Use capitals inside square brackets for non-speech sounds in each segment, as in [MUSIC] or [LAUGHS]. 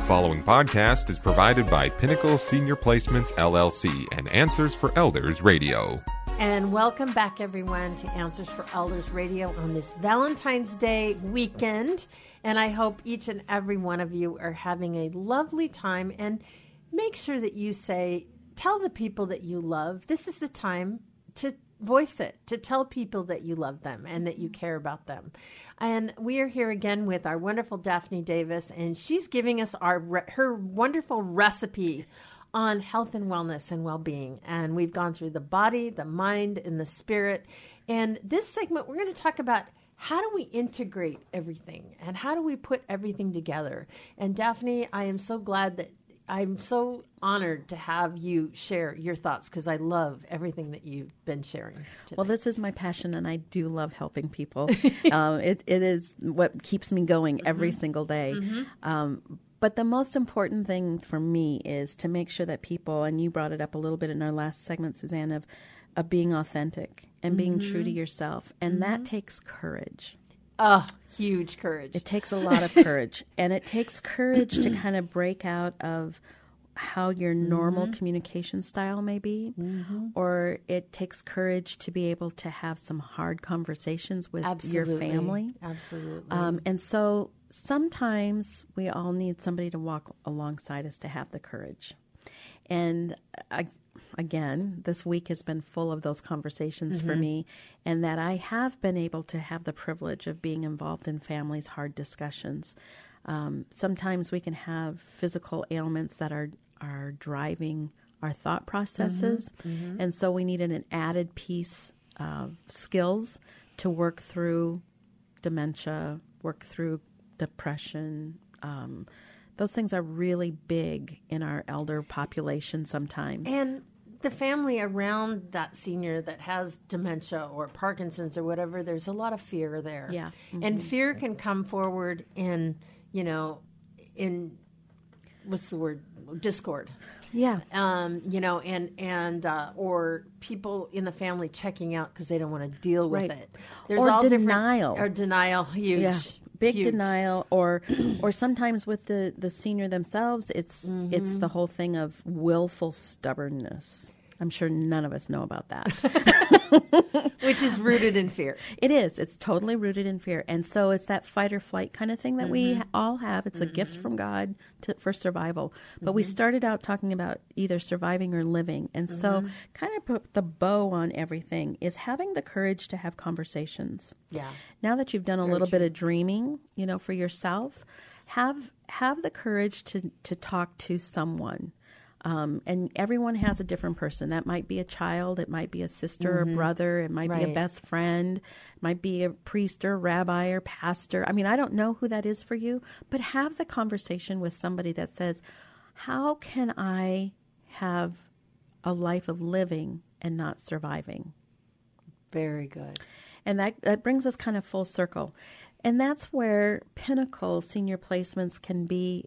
The following podcast is provided by Pinnacle Senior Placements LLC and Answers for Elders Radio. And welcome back, everyone, to Answers for Elders Radio on this Valentine's Day weekend. And I hope each and every one of you are having a lovely time. And make sure that you say, tell the people that you love, this is the time to voice it, to tell people that you love them and that you mm-hmm. care about them. And we are here again with our wonderful Daphne Davis, and she's giving us our her wonderful recipe [LAUGHS] on health and wellness and well-being. And we've gone through the body, the mind, and the spirit. And this segment, we're going to talk about how do we integrate everything and how do we put everything together. And Daphne, I am so glad that I'm so honored to have you share your thoughts because I love everything that you've been sharing. Today. Well, this is my passion, and I do love helping people. [LAUGHS] um, it, it is what keeps me going mm-hmm. every single day. Mm-hmm. Um, but the most important thing for me is to make sure that people, and you brought it up a little bit in our last segment, Suzanne, of, of being authentic and being mm-hmm. true to mm-hmm. yourself. And that mm-hmm. takes courage. Oh, huge courage. It takes a lot of courage. [LAUGHS] and it takes courage to kind of break out of how your normal mm-hmm. communication style may be, mm-hmm. or it takes courage to be able to have some hard conversations with Absolutely. your family. Absolutely. Um, and so sometimes we all need somebody to walk alongside us to have the courage. And I, again, this week has been full of those conversations mm-hmm. for me, and that I have been able to have the privilege of being involved in families' hard discussions. Um, sometimes we can have physical ailments that are are driving our thought processes, mm-hmm. Mm-hmm. and so we needed an added piece of skills to work through dementia, work through depression. Um, those things are really big in our elder population sometimes. And the family around that senior that has dementia or Parkinson's or whatever, there's a lot of fear there. Yeah. Mm-hmm. And fear can come forward in, you know, in what's the word? Discord. Yeah. Um, you know, and and uh, or people in the family checking out because they don't want to deal with right. it. There's or all denial. Or denial, huge. Yeah big Huge. denial or [CLEARS THROAT] or sometimes with the the senior themselves it's mm-hmm. it's the whole thing of willful stubbornness I'm sure none of us know about that. [LAUGHS] Which is rooted in fear. [LAUGHS] It is. It's totally rooted in fear. And so it's that fight or flight kind of thing that mm-hmm. we all have. It's mm-hmm. a gift from God to, for survival. But mm-hmm. we started out talking about either surviving or living. And so, mm-hmm. kind of put the bow on everything is having the courage to have conversations. Yeah. Now that you've done a Very little true. bit of dreaming, you know, for yourself, have have the courage to to talk to someone um, and everyone has a different person. That might be a child, it might be a sister mm-hmm. or brother, it might right. be a best friend, it might be a priest or rabbi or pastor. I mean, I don't know who that is for you, but have the conversation with somebody that says, How can I have a life of living and not surviving? Very good. And that, that brings us kind of full circle. And that's where Pinnacle senior placements can be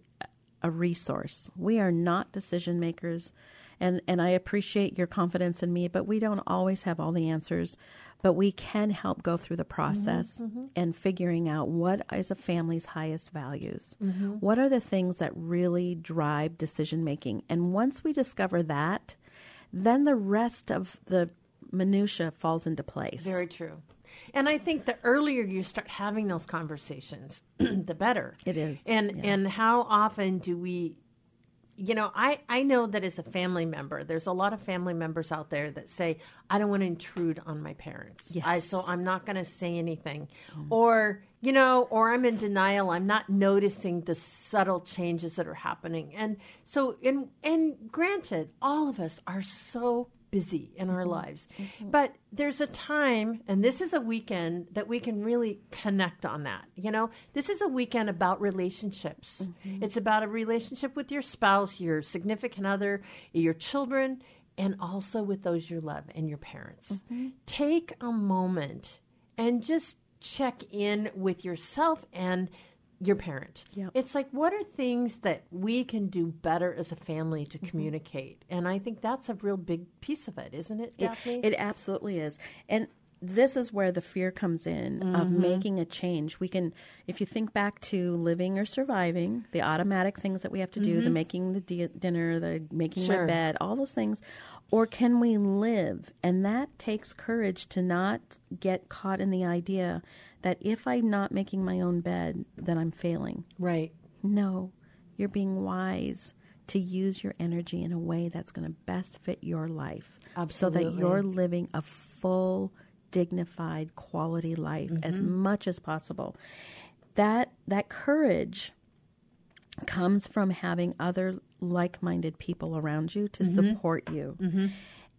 a resource. We are not decision makers. And, and I appreciate your confidence in me, but we don't always have all the answers. But we can help go through the process mm-hmm, mm-hmm. and figuring out what is a family's highest values. Mm-hmm. What are the things that really drive decision making? And once we discover that, then the rest of the minutia falls into place. Very true. And I think the earlier you start having those conversations, [CLEARS THROAT] the better. It is. And yeah. and how often do we you know, I, I know that as a family member, there's a lot of family members out there that say, I don't want to intrude on my parents. Yes. I, so I'm not going to say anything. Mm. Or, you know, or I'm in denial. I'm not noticing the subtle changes that are happening. And so, and, and granted, all of us are so busy in our mm-hmm. lives. Mm-hmm. But there's a time, and this is a weekend that we can really connect on that. You know, this is a weekend about relationships. Mm-hmm. It's about a relationship with your spouse, your significant other, your children, and also with those you love and your parents. Mm-hmm. Take a moment and just check in with yourself and your parent. Yep. It's like, what are things that we can do better as a family to mm-hmm. communicate? And I think that's a real big piece of it, isn't it, Daphne? It, it absolutely is. And this is where the fear comes in of Mm-hmm. making a change. We can, if you think back to living or surviving, the automatic things that we have to do, the making the di- dinner, the making Mm-hmm. Sure. my bed, all those things, or can we live? And that takes courage to not get caught in the idea that if I'm not making my own bed, then I'm failing. Right. No, you're being wise to use your energy in a way that's going to best fit your life so that you're living a full, dignified, quality life as Mm-hmm. much as possible. That that courage comes from having other like-minded people around you to Mm-hmm. support you.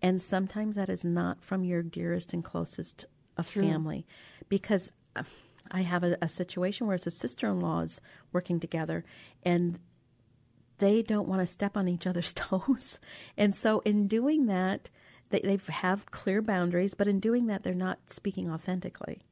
And sometimes that is not from your dearest and closest of family because I have a, a situation where it's a sister-in-laws working together and they don't want to step on each other's [LAUGHS] toes. And so in doing that, they, they have clear boundaries, but in doing that, they're not speaking authentically.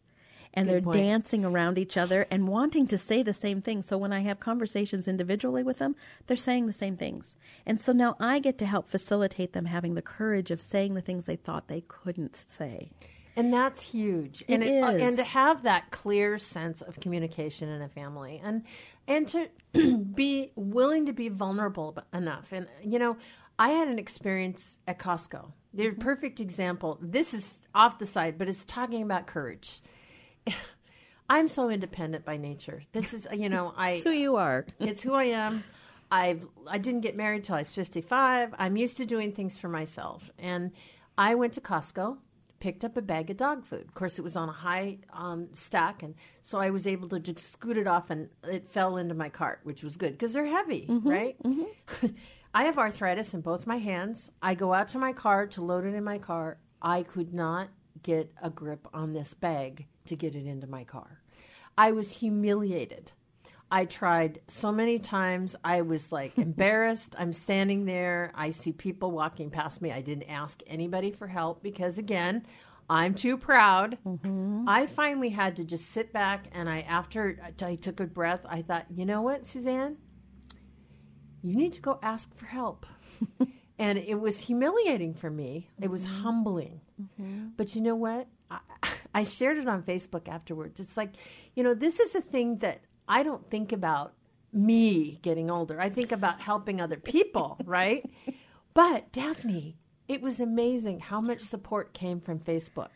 And Good they're point. dancing around each other and wanting to say the same thing. So when I have conversations individually with them, they're saying the same things. And so now I get to help facilitate them having the courage of saying the things they thought they couldn't say. And that's huge. It and uh, and to have that clear sense of communication in a family and and to [CLEARS THROAT] be willing to be vulnerable enough. And you know, I had an experience at Costco. They're a perfect example. This is off the side, but it's talking about courage. [LAUGHS] I'm so independent by nature. This is, you know, I It's who you are. [LAUGHS] it's who I am. I've I didn't get married till I was 55. I'm used to doing things for myself. And I went to Costco, picked up a bag of dog food. Of course, it was on a high um, stack, and so I was able to just scoot it off, and it fell into my cart, which was good because they're heavy, right? [LAUGHS] I have arthritis in both my hands. I go out to my car to load it in my car. I could not get a grip on this bag to get it into my car. I was humiliated. I tried so many times. I was like [LAUGHS] embarrassed. I'm standing there. I see people walking past me. I didn't ask anybody for help because, again, I'm too proud. Mm-hmm. I finally had to just sit back and I, after I took a breath, I thought, you know what, Suzanne? You need to go ask for help. [LAUGHS] and it was humiliating for me. It was mm-hmm. humbling. Mm-hmm. But you know what? I, [LAUGHS] I shared it on Facebook afterwards. It's like, you know, this is a thing that I don't think about me getting older. I think about helping other people, [LAUGHS] right? But Daphne, it was amazing how much support came from Facebook.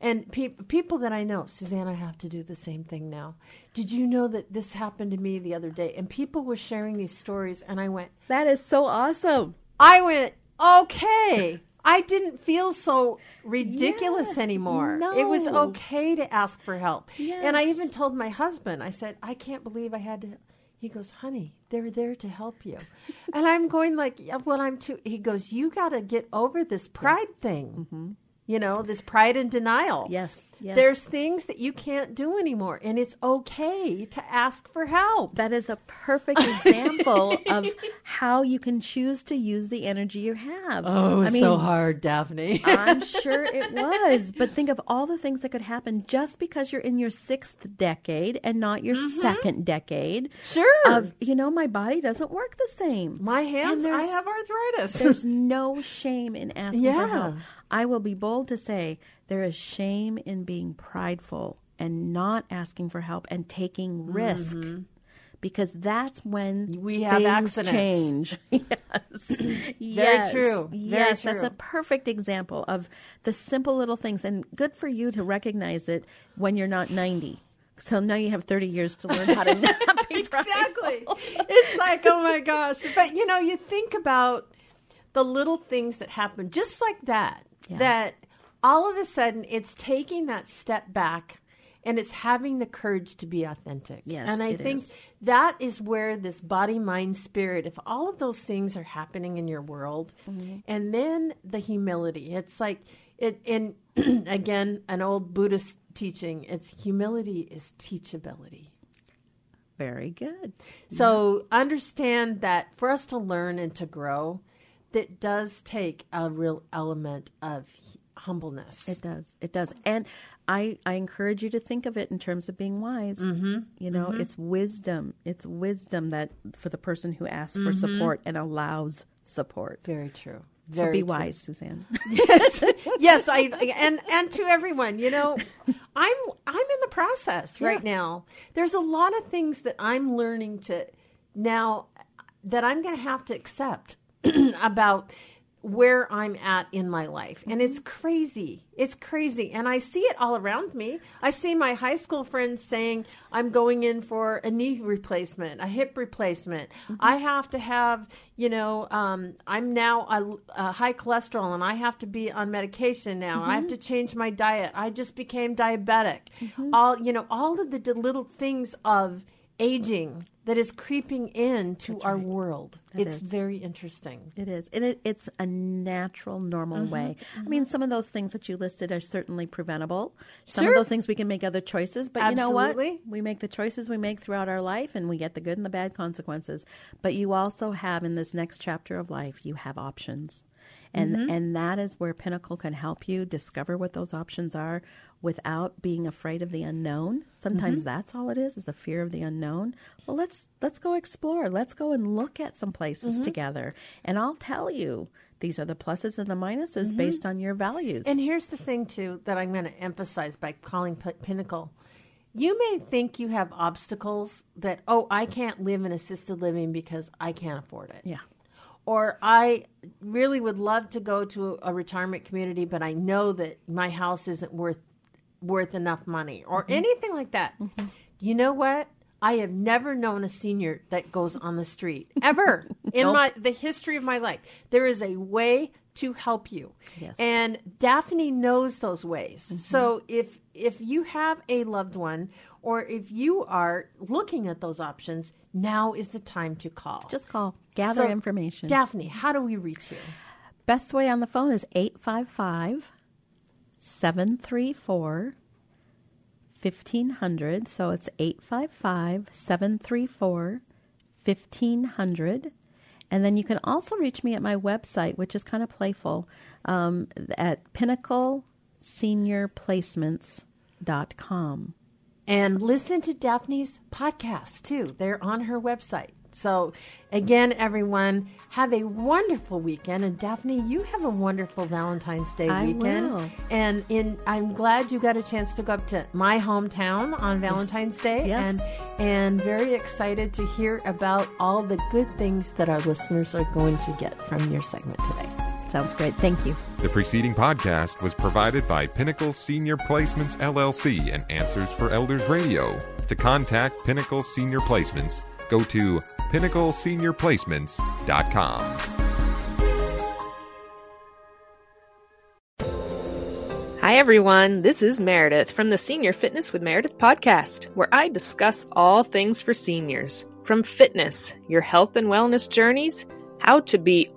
And pe- people that I know, Suzanne, I have to do the same thing now. Did you know that this happened to me the other day? And people were sharing these stories, and I went, That is so awesome. I went, okay. I didn't feel so ridiculous Yes, anymore. It was okay to ask for help. And I even told my husband, I said, I can't believe I had to. He goes, honey, they're there to help you. [LAUGHS] and I'm going like, yeah, well, I'm too. He goes, you got to get over this pride thing. Mm-hmm. You know, this pride and denial. Yes, yes. There's things that you can't do anymore, and it's okay to ask for help. That is a perfect example [LAUGHS] of how you can choose to use the energy you have. Oh, I mean, hard, Daphne. [LAUGHS] I'm sure it was. But think of all the things that could happen just because you're in your sixth decade and not your second decade. Mm-hmm. Sure. Of, you know, my body doesn't work the same. My hands, I have arthritis. There's [LAUGHS] no shame in asking for help. I will be bold to say there is shame in being prideful and not asking for help and taking risk. Because that's when Mm-hmm. We have things accidents. change. [LAUGHS] yes. yes. true. Very yes, that's a perfect example of the simple little things. And good for you to recognize it when you're not 90. So now you have 30 years to learn how to [LAUGHS] not be exactly. It's like, oh my gosh. But you know, you think about the little things that happen just like that. Yeah. That all of a sudden it's taking that step back and it's having the courage to be authentic. Yes, And I think is. that is where this body, mind, spirit, if all of those things are happening in your world, Mm-hmm. and then the humility, it's like it and [CLEARS THROAT] again, an old Buddhist teaching, it's humility is teachability. Very good. So understand that for us to learn and to grow, that does take a real element of humbleness. It does. It does. And I, I encourage you to think of it in terms of being wise. Mm-hmm. You know, it's wisdom. It's wisdom that for the person who asks for support and allows support. Very true. so be true. wise, Suzanne. [LAUGHS] [LAUGHS] yes, yes, I and and to everyone, you know, I'm I'm in the process right now. There's a lot of things that I'm learning to now that I'm going to have to accept [CLEARS THROAT] about where I'm at in my life. And it's crazy. It's crazy. And I see it all around me. I see my high school friends saying, I'm going in for a knee replacement, a hip replacement. Mm-hmm. I have to have, you know, um, I'm now a, a high cholesterol and I have to be on medication now. I have mm-hmm. to change my diet. I just became diabetic. Mm-hmm. All, you know, all of the little things of aging that is creeping into our world. it's is. very interesting. It is. And it, it's a natural, normal mm-hmm. way. I mean, some of those things that you listed are certainly preventable. Some Sure. of those things we can make other choices, but you know what? We make the choices we make throughout our life and we get the good and the bad consequences. But you also have in this next chapter of life, you have options. And mm-hmm. and that is where Pinnacle can help you discover what those options are without being afraid of the unknown. Sometimes mm-hmm. that's all it is, is the fear of the unknown. Well, let's let's go explore. Let's go and look at some places mm-hmm. together. And I'll tell you, these are the pluses and the minuses based on your values. And here's the thing, too, that I'm going to emphasize by calling P- Pinnacle. You may think you have obstacles that, oh, I can't live in assisted living because I can't afford it. yeah. Or I really would love to go to a retirement community, but I know that my house isn't worth worth enough money or mm-hmm. anything like that. Mm-hmm. You know what? I have never known a senior that goes on the street ever [LAUGHS] in Nope. my the history of my life. There is a way to help you. Yes. And Daphne knows those ways. Mm-hmm. So if if you have a loved one or if you are looking at those options, now is the time to call. Just call, gather So, information. Daphne, how do we reach you? Best way on the phone is 855 734 1500. So it's 855 734 1500. And then you can also reach me at my website, which is kind of playful, um, at pinnacleseniorplacements.com. And listen to Daphne's podcast too. They're on her website. So, again, everyone, have a wonderful weekend. And Daphne, you have a wonderful Valentine's Day I weekend. will. And in, I'm glad you got a chance to go up to my hometown on Valentine's Day. Yes. And and very excited to hear about all the good things that our listeners are going to get from your segment today. Sounds great. Thank you. The preceding podcast was provided by Pinnacle Senior Placements LLC and Answers for Elders Radio. To contact Pinnacle Senior Placements, go to pinnacleseniorplacements.com. Hi, everyone. This is Meredith from the Senior Fitness with Meredith podcast, where I discuss all things for seniors from fitness, your health and wellness journeys, how to be